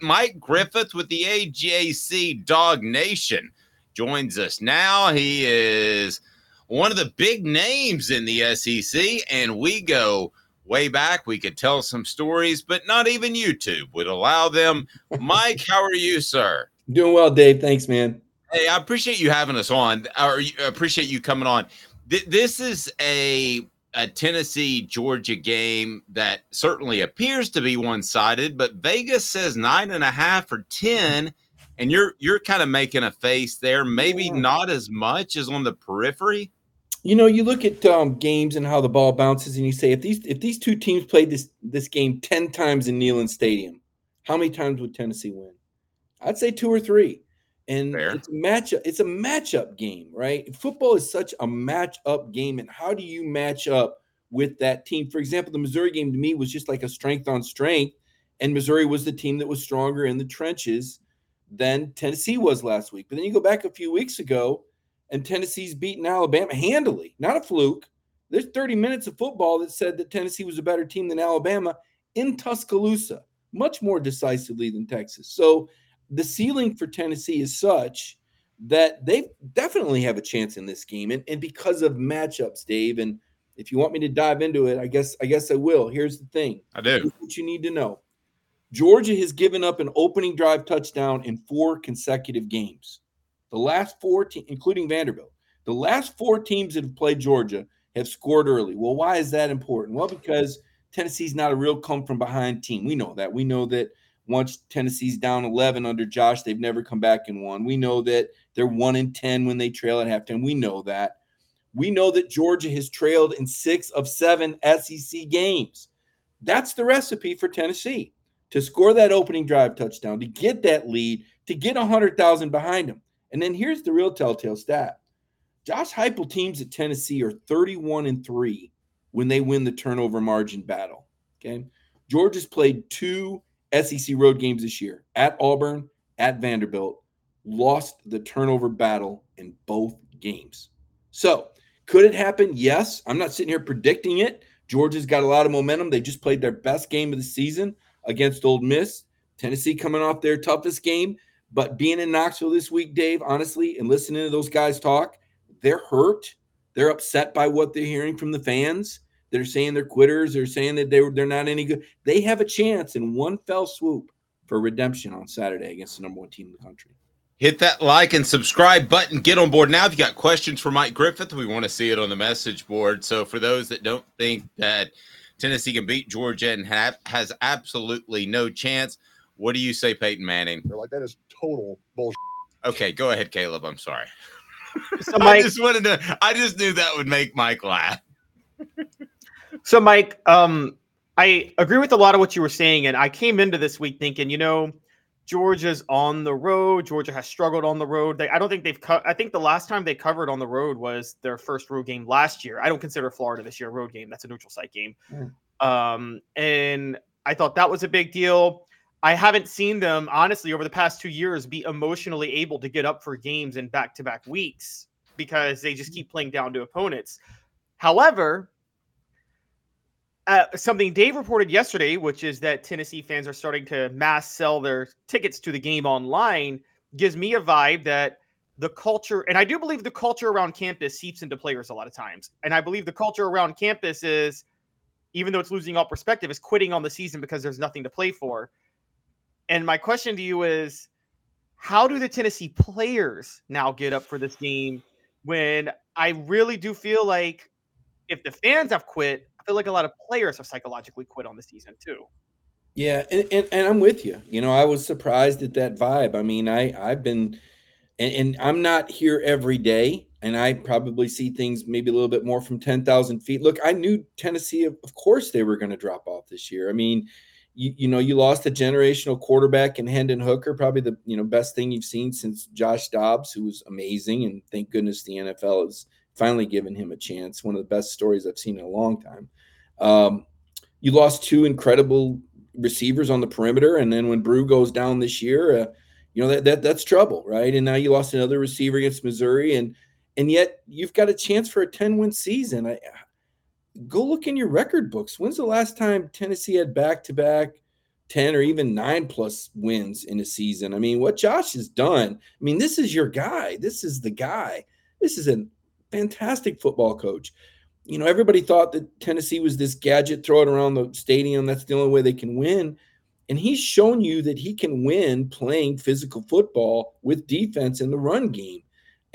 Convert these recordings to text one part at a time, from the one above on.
Mike Griffith with the AJC DawgNation joins us now. He is one of the big names in the SEC, and we go way back. We could tell some stories, but not even YouTube would allow them. Mike, how are you, sir? Doing well, Dave. Thanks, man. Hey, I appreciate you having us on, I appreciate you coming on. This is a a Tennessee Georgia game that certainly appears to be one sided, but Vegas says nine and a half or ten, and you're you're kind of making a face there. Maybe not as much as on the periphery. You know, you look at um, games and how the ball bounces, and you say if these if these two teams played this this game ten times in Neyland Stadium, how many times would Tennessee win? I'd say two or three. And Fair. it's a matchup. It's a matchup game, right? Football is such a matchup game, and how do you match up with that team? For example, the Missouri game to me was just like a strength on strength, and Missouri was the team that was stronger in the trenches than Tennessee was last week. But then you go back a few weeks ago, and Tennessee's beaten Alabama handily, not a fluke. There's 30 minutes of football that said that Tennessee was a better team than Alabama in Tuscaloosa, much more decisively than Texas. So the ceiling for Tennessee is such that they definitely have a chance in this game. And, and because of matchups, Dave, and if you want me to dive into it, I guess I guess I will. Here's the thing. I do. Here's what you need to know. Georgia has given up an opening drive touchdown in four consecutive games. The last four, te- including Vanderbilt, the last four teams that have played Georgia have scored early. Well, why is that important? Well, because Tennessee's not a real come from behind team. We know that. We know that once Tennessee's down 11 under Josh, they've never come back and won. We know that they're one in 10 when they trail at halftime. We know that. We know that Georgia has trailed in six of seven SEC games. That's the recipe for Tennessee to score that opening drive touchdown, to get that lead, to get 100,000 behind them. And then here's the real telltale stat Josh Heupel teams at Tennessee are 31 and 3 when they win the turnover margin battle. Okay. Georgia's played two SEC road games this year at Auburn, at Vanderbilt, lost the turnover battle in both games. So, could it happen? Yes. I'm not sitting here predicting it. Georgia's got a lot of momentum. They just played their best game of the season against Ole Miss. Tennessee coming off their toughest game. But being in Knoxville this week, Dave, honestly, and listening to those guys talk, they're hurt. They're upset by what they're hearing from the fans. They're saying they're quitters. They're saying that they're they're not any good. They have a chance in one fell swoop for redemption on Saturday against the number one team in the country. Hit that like and subscribe button. Get on board now. If you got questions for Mike Griffith, we want to see it on the message board. So for those that don't think that Tennessee can beat Georgia and have, has absolutely no chance, what do you say, Peyton Manning? They're like, that is total bullshit. Okay, go ahead, Caleb. I'm sorry. So I just wanted to. I just knew that would make Mike laugh. so Mike, um, I agree with a lot of what you were saying, and I came into this week thinking, you know, Georgia's on the road. Georgia has struggled on the road. They, I don't think they've cut. I think the last time they covered on the road was their first road game last year. I don't consider Florida this year a road game. That's a neutral site game. Um, and I thought that was a big deal. I haven't seen them honestly over the past two years be emotionally able to get up for games in back to back weeks because they just keep playing down to opponents. However, uh, something Dave reported yesterday, which is that Tennessee fans are starting to mass sell their tickets to the game online, gives me a vibe that the culture, and I do believe the culture around campus seeps into players a lot of times. And I believe the culture around campus is, even though it's losing all perspective, is quitting on the season because there's nothing to play for. And my question to you is how do the Tennessee players now get up for this game when I really do feel like if the fans have quit, feel like a lot of players have psychologically quit on the season too. Yeah, and, and, and I'm with you. You know, I was surprised at that vibe. I mean, I I've been and, and I'm not here every day, and I probably see things maybe a little bit more from 10,000 feet. Look, I knew Tennessee, of, of course, they were going to drop off this year. I mean, you, you know, you lost a generational quarterback in Hendon Hooker, probably the you know best thing you've seen since Josh Dobbs, who was amazing, and thank goodness the NFL has finally given him a chance. One of the best stories I've seen in a long time. Um, you lost two incredible receivers on the perimeter, and then when Bru goes down this year, uh, you know that, that that's trouble, right? And now you lost another receiver against Missouri, and and yet you've got a chance for a ten win season. I, go look in your record books. When's the last time Tennessee had back to back 10 or even nine plus wins in a season? I mean, what Josh has done, I mean, this is your guy. This is the guy. This is a fantastic football coach. You know, everybody thought that Tennessee was this gadget, throw it around the stadium. That's the only way they can win. And he's shown you that he can win playing physical football with defense in the run game.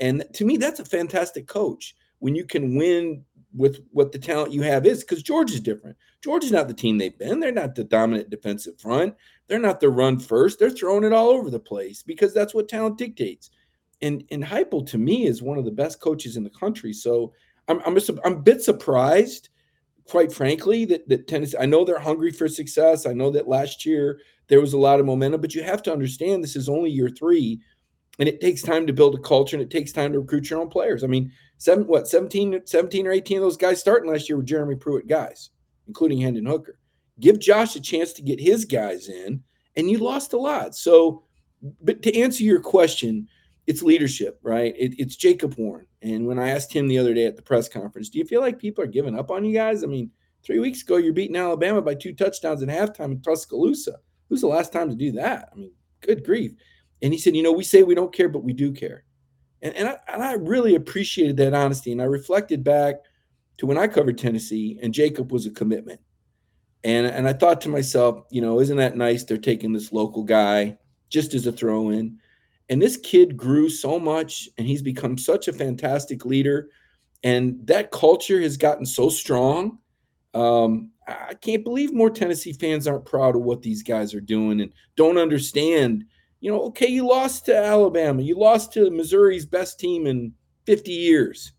And to me, that's a fantastic coach when you can win with what the talent you have is because George is different. George is not the team they've been. They're not the dominant defensive front. They're not the run first. They're throwing it all over the place because that's what talent dictates. And and Heupel to me is one of the best coaches in the country. So I'm I'm, a, I'm a bit surprised, quite frankly, that that Tennessee. I know they're hungry for success. I know that last year there was a lot of momentum, but you have to understand this is only year three, and it takes time to build a culture and it takes time to recruit your own players. I mean, seven what 17, 17 or 18 of those guys starting last year were Jeremy Pruitt guys, including Hendon Hooker. Give Josh a chance to get his guys in, and you lost a lot. So, but to answer your question, it's leadership, right? It, it's Jacob Warren. And when I asked him the other day at the press conference, do you feel like people are giving up on you guys? I mean, three weeks ago, you're beating Alabama by two touchdowns in halftime in Tuscaloosa. Who's the last time to do that? I mean, good grief. And he said, you know, we say we don't care, but we do care. And, and, I, and I really appreciated that honesty. And I reflected back to when I covered Tennessee and Jacob was a commitment. And, and I thought to myself, you know, isn't that nice? They're taking this local guy just as a throw in. And this kid grew so much and he's become such a fantastic leader. And that culture has gotten so strong. Um, I can't believe more Tennessee fans aren't proud of what these guys are doing and don't understand you know, okay, you lost to Alabama, you lost to Missouri's best team in 50 years.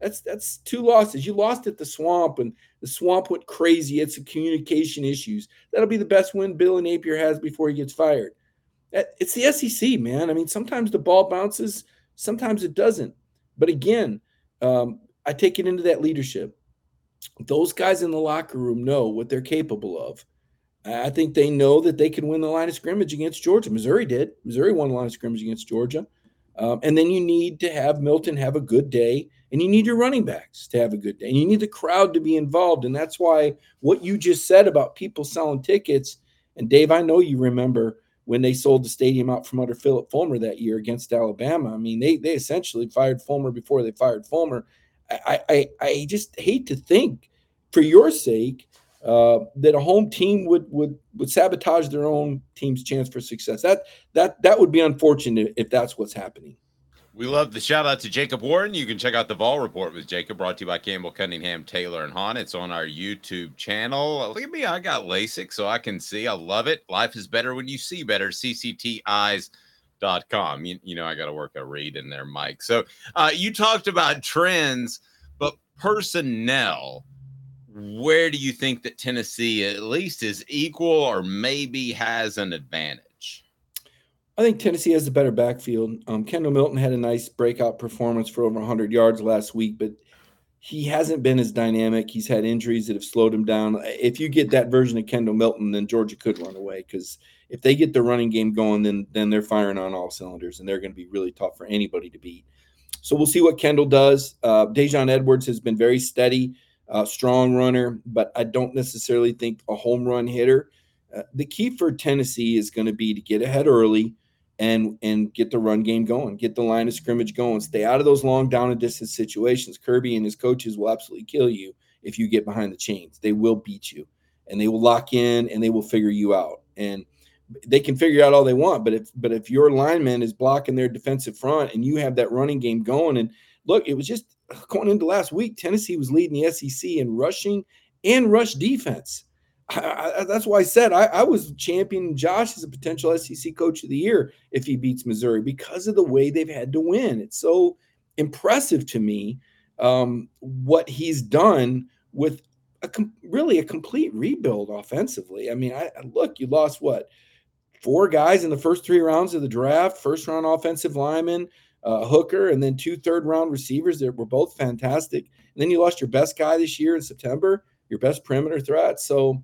That's that's two losses. You lost at the swamp, and the swamp went crazy. It's a communication issues. That'll be the best win Billy Napier has before he gets fired. It's the SEC, man. I mean, sometimes the ball bounces, sometimes it doesn't. But again, um, I take it into that leadership. Those guys in the locker room know what they're capable of. I think they know that they can win the line of scrimmage against Georgia. Missouri did. Missouri won the line of scrimmage against Georgia. Um, and then you need to have Milton have a good day, and you need your running backs to have a good day, and you need the crowd to be involved. And that's why what you just said about people selling tickets, and Dave, I know you remember when they sold the stadium out from under Phillip Fulmer that year against Alabama. I mean, they they essentially fired Fulmer before they fired Fulmer. I I, I just hate to think, for your sake, uh, that a home team would would would sabotage their own team's chance for success. That that that would be unfortunate if that's what's happening. We love the shout out to Jacob Warren. You can check out the Vol Report with Jacob, brought to you by Campbell Cunningham, Taylor, and Haun. It's on our YouTube channel. Look at me, I got LASIK, so I can see. I love it. Life is better when you see better. CCTeyes.com. You, you know, I got to work a read in there, Mike. So uh, you talked about trends, but personnel where do you think that Tennessee at least is equal or maybe has an advantage? I think Tennessee has a better backfield. Um, Kendall Milton had a nice breakout performance for over 100 yards last week, but he hasn't been as dynamic. He's had injuries that have slowed him down. If you get that version of Kendall Milton, then Georgia could run away because if they get the running game going, then then they're firing on all cylinders and they're going to be really tough for anybody to beat. So we'll see what Kendall does. Uh, Daijun Edwards has been very steady, uh, strong runner, but I don't necessarily think a home run hitter. Uh, the key for Tennessee is going to be to get ahead early and and get the run game going, get the line of scrimmage going, stay out of those long down and distance situations. Kirby and his coaches will absolutely kill you if you get behind the chains. They will beat you, and they will lock in and they will figure you out. And they can figure out all they want, but if but if your lineman is blocking their defensive front and you have that running game going, and look, it was just going into last week, Tennessee was leading the SEC in rushing and rush defense. I, I, that's why I said I, I, was championing Josh as a potential SEC coach of the year if he beats Missouri because of the way they've had to win. It's so impressive to me um, what he's done with a com- really a complete rebuild offensively. I mean, I, look, you lost what four guys in the first three rounds of the draft, first round offensive lineman, uh, hooker, and then two third round receivers that were both fantastic. And then you lost your best guy this year in September, your best perimeter threat. So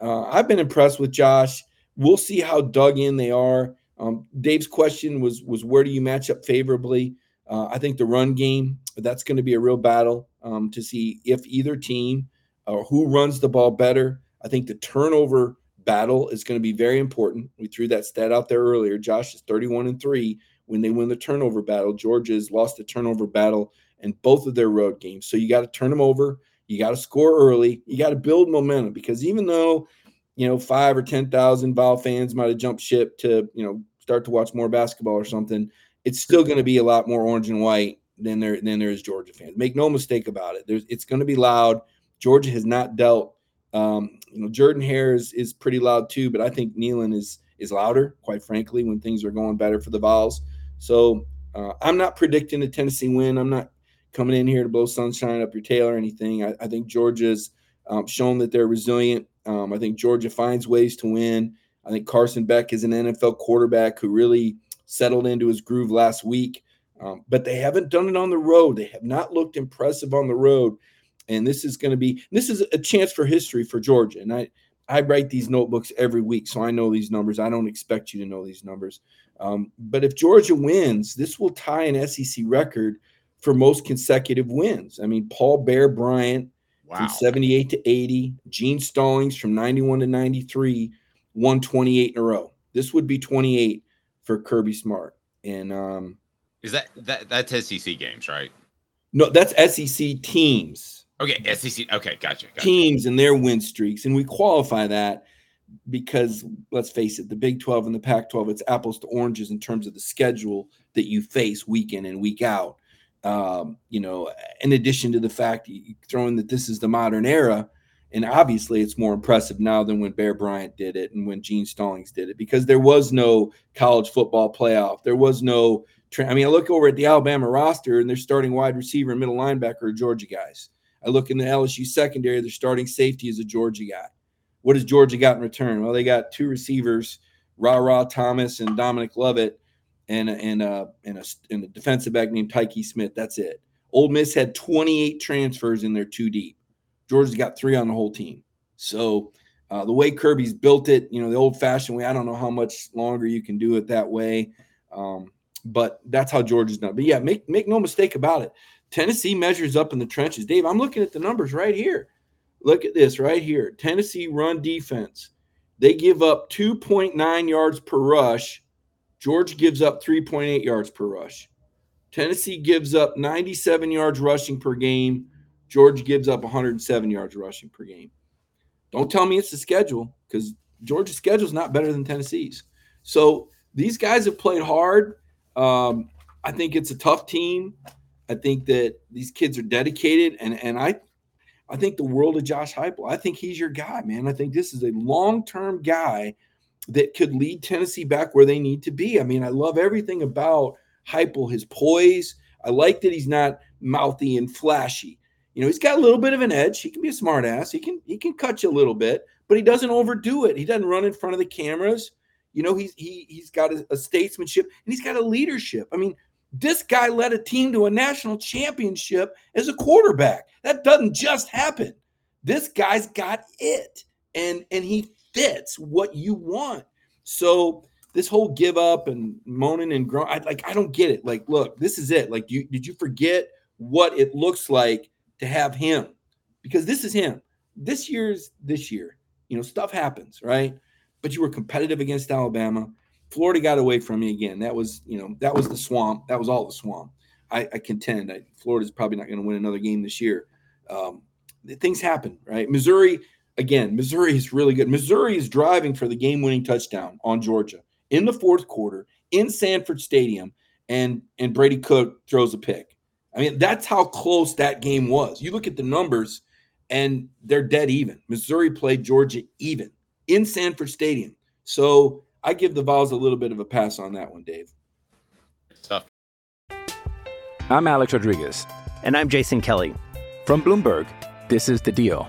uh, I've been impressed with Josh. We'll see how dug in they are. Um, Dave's question was was where do you match up favorably? Uh, I think the run game that's going to be a real battle um, to see if either team or uh, who runs the ball better. I think the turnover battle is going to be very important. We threw that stat out there earlier. Josh is 31 and three when they win the turnover battle. Georgia's lost the turnover battle in both of their road games. So you got to turn them over. You got to score early. You got to build momentum because even though, you know, five or 10,000 Vol fans might have jumped ship to, you know, start to watch more basketball or something, it's still going to be a lot more orange and white than there than there is Georgia fans. Make no mistake about it. There's it's going to be loud. Georgia has not dealt. Um, you know, Jordan Hare is, is pretty loud too, but I think Neyland is is louder, quite frankly, when things are going better for the Vols. So uh, I'm not predicting a Tennessee win. I'm not coming in here to blow sunshine up your tail or anything. I, I think Georgia's um, shown that they're resilient. Um, I think Georgia finds ways to win. I think Carson Beck is an NFL quarterback who really settled into his groove last week. Um, but they haven't done it on the road. They have not looked impressive on the road. And this is going to be this is a chance for history for Georgia. And I I write these notebooks every week, so I know these numbers. I don't expect you to know these numbers. Um, but if Georgia wins, this will tie an SEC record for most consecutive wins. I mean, Paul Bear Bryant wow. from 78 to 80, Gene Stallings from 91 to 93 won 28 in a row. This would be 28 for Kirby Smart. And um is that that that's SEC games, right? No, that's SEC teams. Okay, SEC. Okay, gotcha, gotcha. Teams and their win streaks, and we qualify that because let's face it, the Big 12 and the Pac 12, it's apples to oranges in terms of the schedule that you face week in and week out. Um, you know, in addition to the fact you throw in that this is the modern era, and obviously it's more impressive now than when Bear Bryant did it and when Gene Stallings did it because there was no college football playoff. There was no, I mean, I look over at the Alabama roster and they're starting wide receiver and middle linebacker are Georgia guys. I look in the LSU secondary, they're starting safety as a Georgia guy. What has Georgia got in return? Well, they got two receivers, Rara Thomas and Dominic Lovett, and and and a, and a defensive back named Tyke Smith. That's it. Ole Miss had 28 transfers in their two deep. Georgia's got three on the whole team. So uh, the way Kirby's built it, you know, the old-fashioned way. I don't know how much longer you can do it that way, um, but that's how Georgia's done. But yeah, make make no mistake about it. Tennessee measures up in the trenches. Dave, I'm looking at the numbers right here. Look at this right here. Tennessee run defense. They give up 2.9 yards per rush Georgia gives up 3.8 yards per rush. Tennessee gives up 97 yards rushing per game. Georgia gives up 107 yards rushing per game. Don't tell me it's the schedule because Georgia's schedule is not better than Tennessee's. So these guys have played hard. Um, I think it's a tough team. I think that these kids are dedicated, and and I, I think the world of Josh Heupel. I think he's your guy, man. I think this is a long term guy that could lead Tennessee back where they need to be. I mean, I love everything about Heupel, his poise. I like that he's not mouthy and flashy. You know, he's got a little bit of an edge. He can be a smartass. He can he can cut you a little bit, but he doesn't overdo it. He doesn't run in front of the cameras. You know, he's he he's got a, a statesmanship and he's got a leadership. I mean, This guy led a team to a national championship as a quarterback. That doesn't just happen. This guy's got it, and and he fits what you want. So this whole give up and moaning and groan, I like I don't get it. Like, look, this is it. Like, you did you forget what it looks like to have him? Because this is him. This year's this year. You know, stuff happens, right? But you were competitive against Alabama. Florida got away from you again. That was, you know, that was the swamp. That was all the swamp. I, I contend that Florida's probably not going to win another game this year. Um, things happen, right? Missouri, again, Missouri is really good. Missouri is driving for the game-winning touchdown on Georgia in the fourth quarter in Sanford Stadium, and and Brady Cook throws a pick. I mean, that's how close that game was. You look at the numbers, and they're dead even. Missouri played Georgia even in Sanford Stadium. So I give the Vols a little bit of a pass on that one, Dave. Tough. I'm Alex Rodriguez. And I'm Jason Kelly. From Bloomberg, this is The Deal.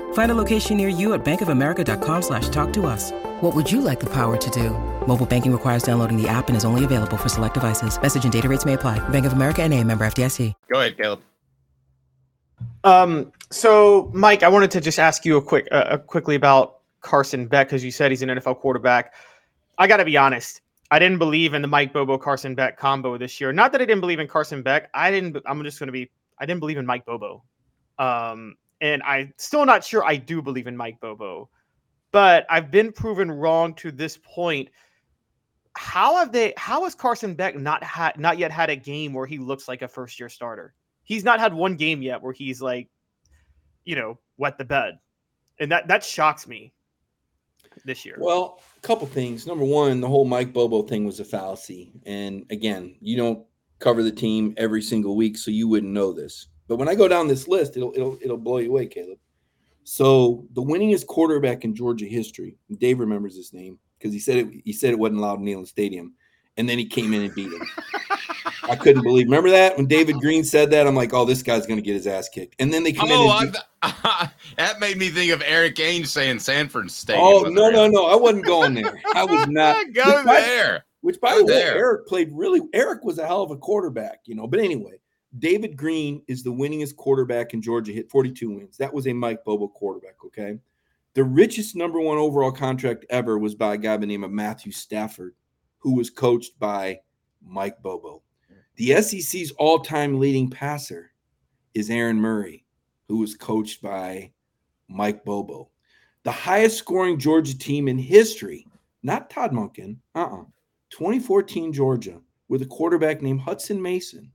Find a location near you at bankofamerica.com slash talk to us. What would you like the power to do? Mobile banking requires downloading the app and is only available for select devices. Message and data rates may apply. Bank of America and a member FDIC. Go ahead, Caleb. Um, so Mike, I wanted to just ask you a quick, uh, uh, quickly about Carson Beck because you said he's an NFL quarterback. I got to be honest. I didn't believe in the Mike Bobo Carson Beck combo this year. Not that I didn't believe in Carson Beck. I didn't. I'm just going to be. I didn't believe in Mike Bobo. Um, and I'm still not sure I do believe in Mike Bobo, but I've been proven wrong to this point. How have they? How has Carson Beck not had not yet had a game where he looks like a first year starter? He's not had one game yet where he's like, you know, wet the bed, and that that shocks me this year. Well, a couple things. Number one, the whole Mike Bobo thing was a fallacy. And again, you don't cover the team every single week, so you wouldn't know this. But when I go down this list, it'll it'll it'll blow you away, Caleb. So the winningest quarterback in Georgia history, Dave remembers his name because he said it. He said it wasn't allowed in Neyland Stadium, and then he came in and beat him. I couldn't believe. Remember that when David Greene said that? I'm like, oh, this guy's going to get his ass kicked. And then they come Oh, in. And I, that made me think of Erik Ainge saying Sanford State. oh no, no, no! I wasn't going there. I was not. Go Which, by- there. Which, by Go the way, there. Erik played really. Erik was a hell of a quarterback, you know. But anyway, David Greene is the winningest quarterback in Georgia. Hit 42 wins. That was a Mike Bobo quarterback. Okay, the richest number one overall contract ever was by a guy by the name of Matthew Stafford, who was coached by Mike Bobo. The SEC's all-time leading passer is Aaron Murray, who was coached by Mike Bobo. The highest scoring Georgia team in history, not Todd Monken, uh-uh, 2014 Georgia, with a quarterback named Hutson Mason,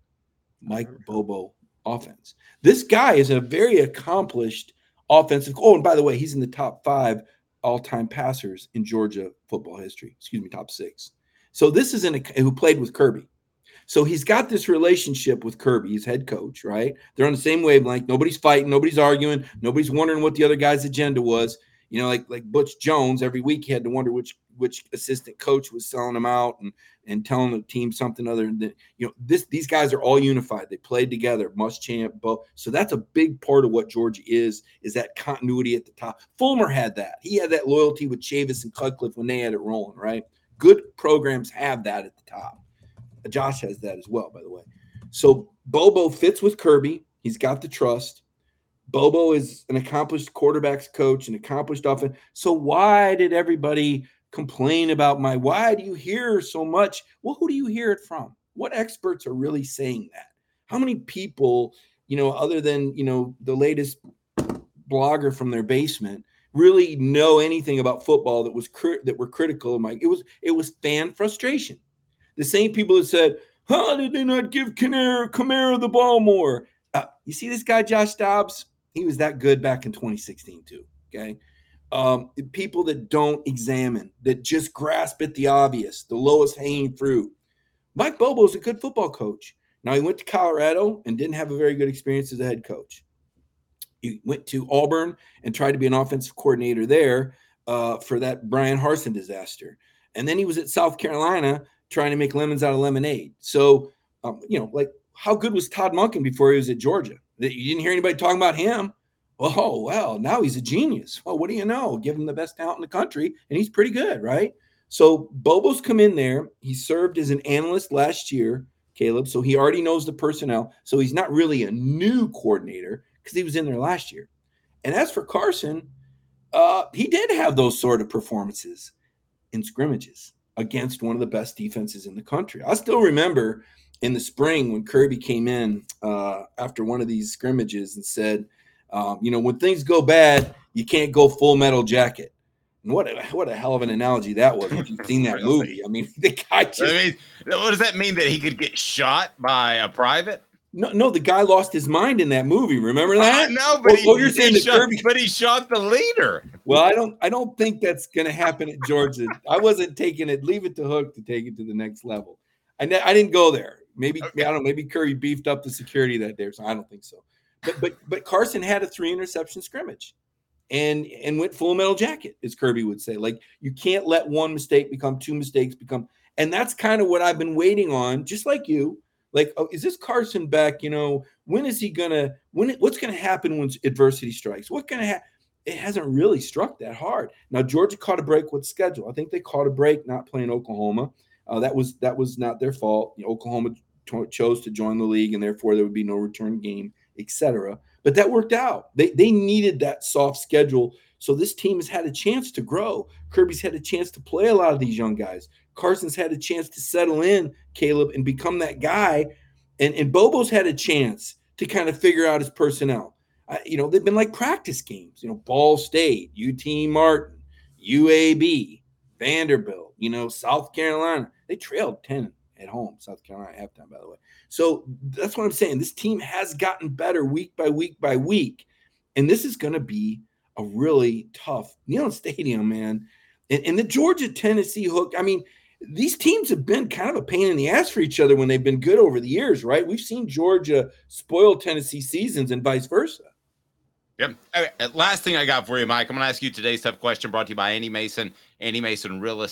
Mike Bobo offense. This guy is a very accomplished offensive. Oh, and by the way, he's in the top five all-time passers in Georgia football history. Excuse me, top six. So this is an who played with Kirby. So he's got this relationship with Kirby, his head coach, right? They're on the same wavelength. Nobody's fighting, nobody's arguing, nobody's wondering what the other guy's agenda was. You know, like like Butch Jones, every week he had to wonder which which assistant coach was selling him out and and telling the team something other than you know this these guys are all unified. They played together, Must Muschamp, both. So that's a big part of what Georgia is is that continuity at the top. Fulmer had that. He had that loyalty with Chavis and Cutcliffe when they had it rolling, right? Good programs have that at the top. Josh has that as well, by the way. So Bobo fits with Kirby. He's got the trust. Bobo is an accomplished quarterbacks coach, an accomplished offense. So why did everybody complain about my? Why do you hear so much? Well, who do you hear it from? What experts are really saying that? How many people, you know, other than you know the latest blogger from their basement, really know anything about football that was that were critical of Mike? It was it was fan frustration. The same people that said, "How did they not give Kamara, Kamara the ball more?" Uh, you see this guy, Josh Dobbs he was that good back in 2016 too. Okay. Um, people that don't examine, that just grasp at the obvious, the lowest hanging fruit. Mike Bobo is a good football coach. Now he went to Colorado and didn't have a very good experience as a head coach. He went to Auburn and tried to be an offensive coordinator there uh, for that Bryan Harsin disaster. And then he was at South Carolina trying to make lemons out of lemonade. So, um, you know, like how good was Todd Monken before he was at Georgia? That you didn't hear anybody talking about him. Oh, well, now he's a genius. Well, what do you know? Give him the best talent in the country, and he's pretty good, right? So Bobo's come in there. He served as an analyst last year, Caleb. So he already knows the personnel. So he's not really a new coordinator because he was in there last year. And as for Carson, uh, he did have those sort of performances in scrimmages against one of the best defenses in the country. I still remember in the spring when Kirby came in uh, after one of these scrimmages and said, um, you know, when things go bad, you can't go full metal jacket. And what a, what a hell of an analogy that was. If you've seen that really? movie, I mean, the guy just. I mean, what does that mean? That he could get shot by a private? No, no, the guy lost his mind in that movie. Remember that? Uh, no, but oh, he, oh, you're saying he shot, Kirby, but he shot the leader. Well, I don't, I don't think that's going to happen at Georgia. I wasn't taking it. Leave it to Hook to take it to the next level. I, I didn't go there. Maybe okay. I don't know. Maybe Curry beefed up the security that day, so I don't think so. But but but Carson had a three interception scrimmage, and and went full metal jacket, as Kirby would say. Like you can't let one mistake become two mistakes become, and that's kind of what I've been waiting on, just like you. Like, oh, is this Carson Beck? You know, when is he gonna? When? What's gonna happen when adversity strikes? What gonna happen? It hasn't really struck that hard. Now Georgia caught a break with schedule. I think they caught a break not playing Oklahoma. Uh, that was that was not their fault. You know, Oklahoma chose to join the league, and therefore there would be no return game, etc. But that worked out. They they needed that soft schedule, so this team has had a chance to grow. Kirby's had a chance to play a lot of these young guys. Carson's had a chance to settle in, Caleb, and become that guy. And and Bobo's had a chance to kind of figure out his personnel. You know, they've been like practice games. You know, Ball State, UT Martin, UAB, Vanderbilt. You know, South Carolina. They trailed ten at home, South Carolina halftime, by the way. So that's what I'm saying. This team has gotten better week by week by week. And this is going to be a really tough Neyland Stadium, man. And, and the Georgia Tennessee hook, I mean, these teams have been kind of a pain in the ass for each other when they've been good over the years, right? We've seen Georgia spoil Tennessee seasons and vice versa. Yep. Okay. Uh, last thing I got for you, Mike. I'm going to ask you today's tough question brought to you by Andy Mason, Andy Mason Real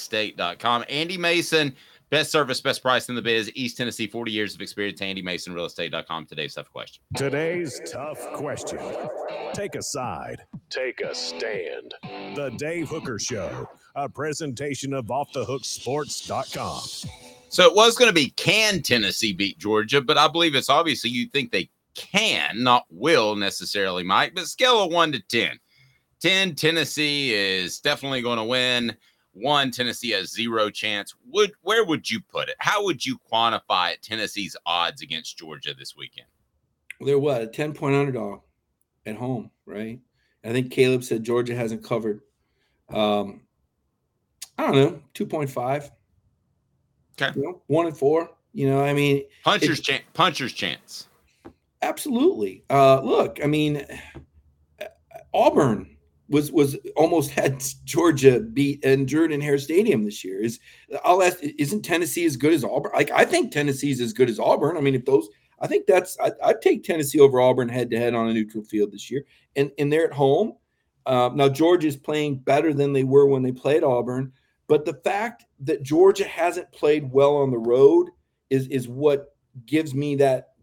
Andy Mason Best service, best price in the biz. East Tennessee, 40 years of experience. Andy Mason, realestate.com. Today's tough question. Today's tough question. Take a side, take a stand. The Dave Hooker Show, a presentation of offthehooksports.com. So it was going to be can Tennessee beat Georgia, but I believe it's obviously you think they can, not will necessarily, Mike. But scale of one to 10. 10, Tennessee is definitely going to win one Tennessee has zero chance. Would where would you put it? How would you quantify Tennessee's odds against Georgia this weekend? They're what a ten point underdog at home, right? I think Caleb said Georgia hasn't covered. Um, I don't know, two point five. Okay, you know, one and four. You know, I mean, puncher's chance. Puncher's chance. Absolutely. Uh, look, I mean, Auburn was was almost had Georgia beat and Jordan Hare Stadium this year. Is I'll ask, isn't Tennessee as good as Auburn? Like I think Tennessee's as good as Auburn. I mean, if those, I think that's I, would take Tennessee over Auburn head to head on a neutral field this year, and and they're at home. Uh, now Georgia's playing better than they were when they played Auburn, but the fact that Georgia hasn't played well on the road is is what gives me that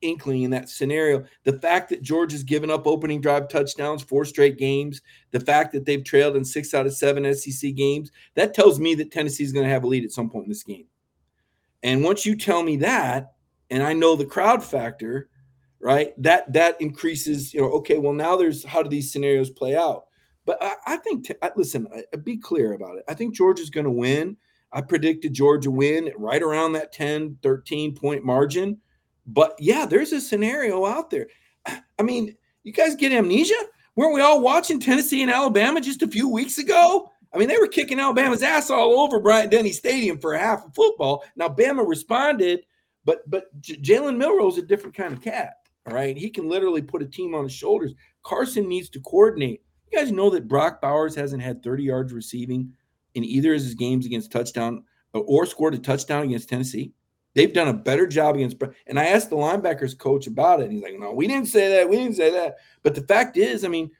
inkling in that scenario. The fact that Georgia's given up opening drive touchdowns four straight games, the fact that they've trailed in six out of seven SEC games, that tells me that Tennessee is going to have a lead at some point in this game. And once you tell me that, and I know the crowd factor, right? That that increases, you know, okay, well now there's how do these scenarios play out? But I, I think, listen, I, be clear about it. I think Georgia's going to win. I predicted Georgia win right around that 10, 13 point margin. But yeah, there's a scenario out there. I mean, you guys get amnesia? Weren't we all watching Tennessee and Alabama just a few weeks ago? I mean, they were kicking Alabama's ass all over Bryant Denny Stadium for half of football. Now, Bama responded, but but Jalen Milroe's a different kind of cat. All right, he can literally put a team on his shoulders. Carson needs to coordinate. You guys know that Brock Bowers hasn't had 30 yards receiving in either of his games against touchdown or scored a touchdown against Tennessee. They've done a better job against. And I asked the linebackers coach about it. And he's like, "No, we didn't say that. We didn't say that." But the fact is, I mean,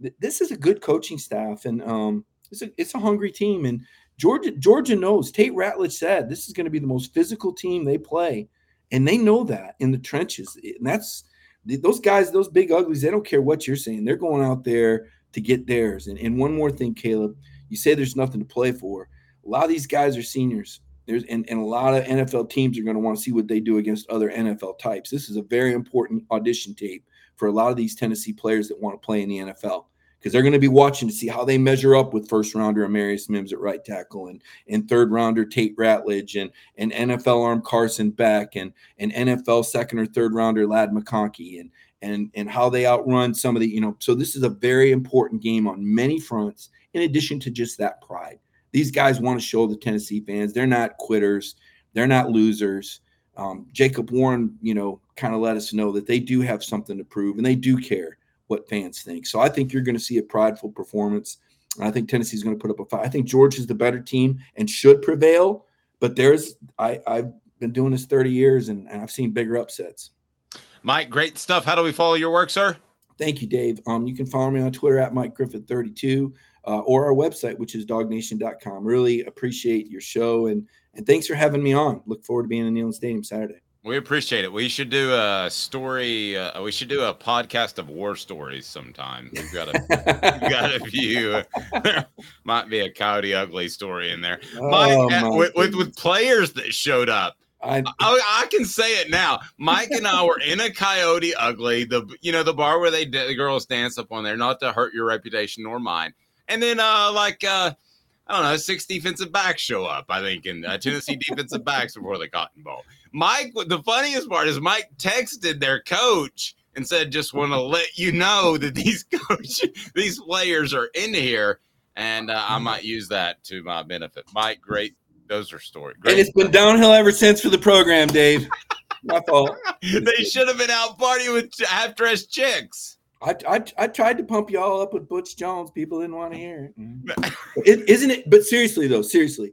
th- this is a good coaching staff, and um, it's a it's a hungry team. And Georgia Georgia knows. Tate Ratledge said this is going to be the most physical team they play, and they know that in the trenches. And that's those guys, those big uglies. They don't care what you're saying. They're going out there to get theirs. And and one more thing, Caleb, you say there's nothing to play for. A lot of these guys are seniors. There's and, and a lot of NFL teams are going to want to see what they do against other NFL types. This is a very important audition tape for a lot of these Tennessee players that want to play in the NFL because they're going to be watching to see how they measure up with first rounder Amarius Mims at right tackle and and third rounder Tate Ratledge and and NFL arm Carson Beck and and NFL second or third rounder Ladd McConkey and and and how they outrun some of the you know so this is a very important game on many fronts in addition to just that pride these guys want to show the Tennessee fans they're not quitters, they're not losers. Um, Jacob Warren, you know, kind of let us know that they do have something to prove and they do care what fans think. So I think you're going to see a prideful performance. I think Tennessee's going to put up a fight. I think George is the better team and should prevail. But there's I, I've been doing this 30 years and, and I've seen bigger upsets. Mike, great stuff. How do we follow your work, sir? Thank you, Dave. Um, you can follow me on Twitter at Mike Griffith 32 uh, or our website, which is dawgnation.com. Really appreciate your show and and thanks for having me on. Look forward to being in Neyland Stadium Saturday. We appreciate it. We should do a story. Uh, we should do a podcast of war stories sometime. We've got a, we've got a few. there might be a Coyote Ugly story in there. Oh, Mike, uh, with, with, with players that showed up. I, I, I, can say it now. Mike and I were in a Coyote Ugly, the you know the bar where they the girls dance up on there, not to hurt your reputation nor mine. And then, uh, like, uh, I don't know, six defensive backs show up, I think, in uh, Tennessee defensive backs before the Cotton Bowl. Mike, the funniest part is Mike texted their coach and said, just want to let you know that these coach, these players are in here. And uh, I might use that to my benefit. Mike, great. Those are stories. Great. And it's been downhill ever since for the program, Dave. My fault. they should have been out partying with half dressed chicks. I, I, I tried to pump y'all up with Butch Jones. People didn't want to hear it. Mm. it. Isn't it? But seriously, though, seriously,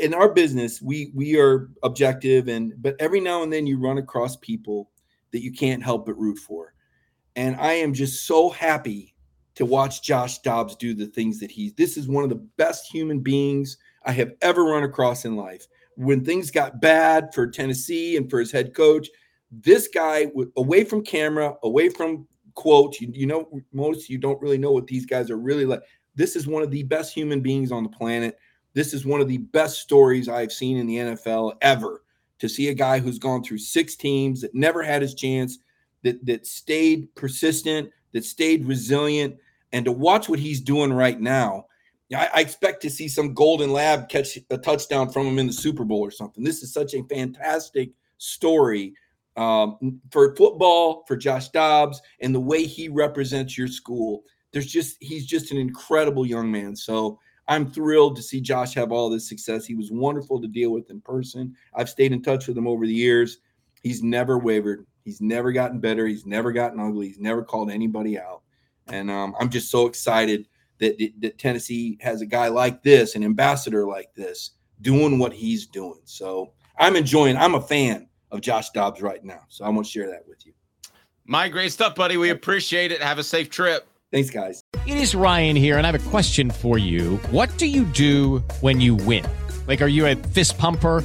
in our business, we we are objective, and but every now and then you run across people that you can't help but root for, and I am just so happy to watch Josh Dobbs do the things that he's. This is one of the best human beings I have ever run across in life. When things got bad for Tennessee and for his head coach, this guy away from camera, away from quotes. You, you know, most you don't really know what these guys are really like. This is one of the best human beings on the planet. This is one of the best stories I've seen in the NFL ever. To see a guy who's gone through six teams that never had his chance, that that stayed persistent, that stayed resilient, and to watch what he's doing right now. I, I expect to see some golden lab catch a touchdown from him in the Super Bowl or something. This is such a fantastic story um, for football, for Josh Dobbs, and the way he represents your school. There's just he's just an incredible young man. So I'm thrilled to see Josh have all this success. He was wonderful to deal with in person. I've stayed in touch with him over the years. He's never wavered. He's never gotten better. He's never gotten ugly. He's never called anybody out. And um, I'm just so excited that, that Tennessee has a guy like this, an ambassador like this, doing what he's doing. So I'm enjoying. I'm a fan of Josh Dobbs right now. So I want to share that with you. My great stuff, buddy. We appreciate it. Have a safe trip. Thanks, guys. It is Ryan here, and I have a question for you. What do you do when you win? Like, are you a fist pumper?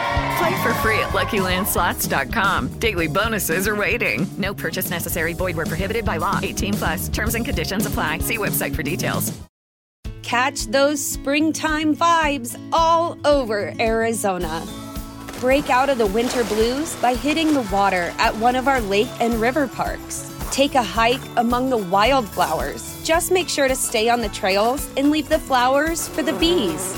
Play for free at LuckyLandSlots.com. Daily bonuses are waiting. No purchase necessary. Void were prohibited by law. 18 plus. Terms and conditions apply. See website for details. Catch those springtime vibes all over Arizona. Break out of the winter blues by hitting the water at one of our lake and river parks. Take a hike among the wildflowers. Just make sure to stay on the trails and leave the flowers for the bees.